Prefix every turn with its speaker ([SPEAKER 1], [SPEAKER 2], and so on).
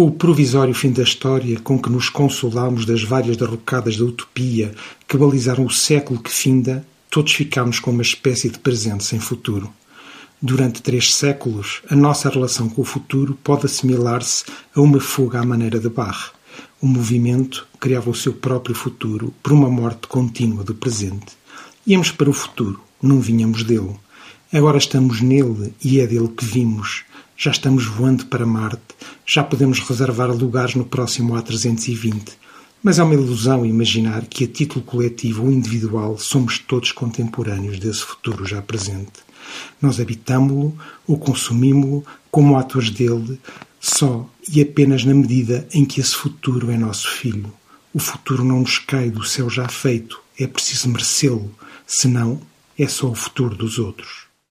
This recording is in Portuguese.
[SPEAKER 1] Com o provisório fim da história com que nos consolamos das várias derrocadas da utopia que balizaram o século que finda, todos ficamos com uma espécie de presente sem futuro. Durante três séculos, a nossa relação com o futuro pode assimilar-se a uma fuga à maneira de Barre. O movimento criava o seu próprio futuro por uma morte contínua do presente. Íamos para o futuro, não vinhamos dele. Agora estamos nele e é dele que vimos já estamos voando para Marte, já podemos reservar lugares no próximo A320. Mas é uma ilusão imaginar que, a título coletivo ou individual, somos todos contemporâneos desse futuro já presente. Nós habitamo-lo ou consumimo-lo como atores dele, só e apenas na medida em que esse futuro é nosso filho. O futuro não nos cai do céu já feito, é preciso merecê-lo, senão é só o futuro dos outros.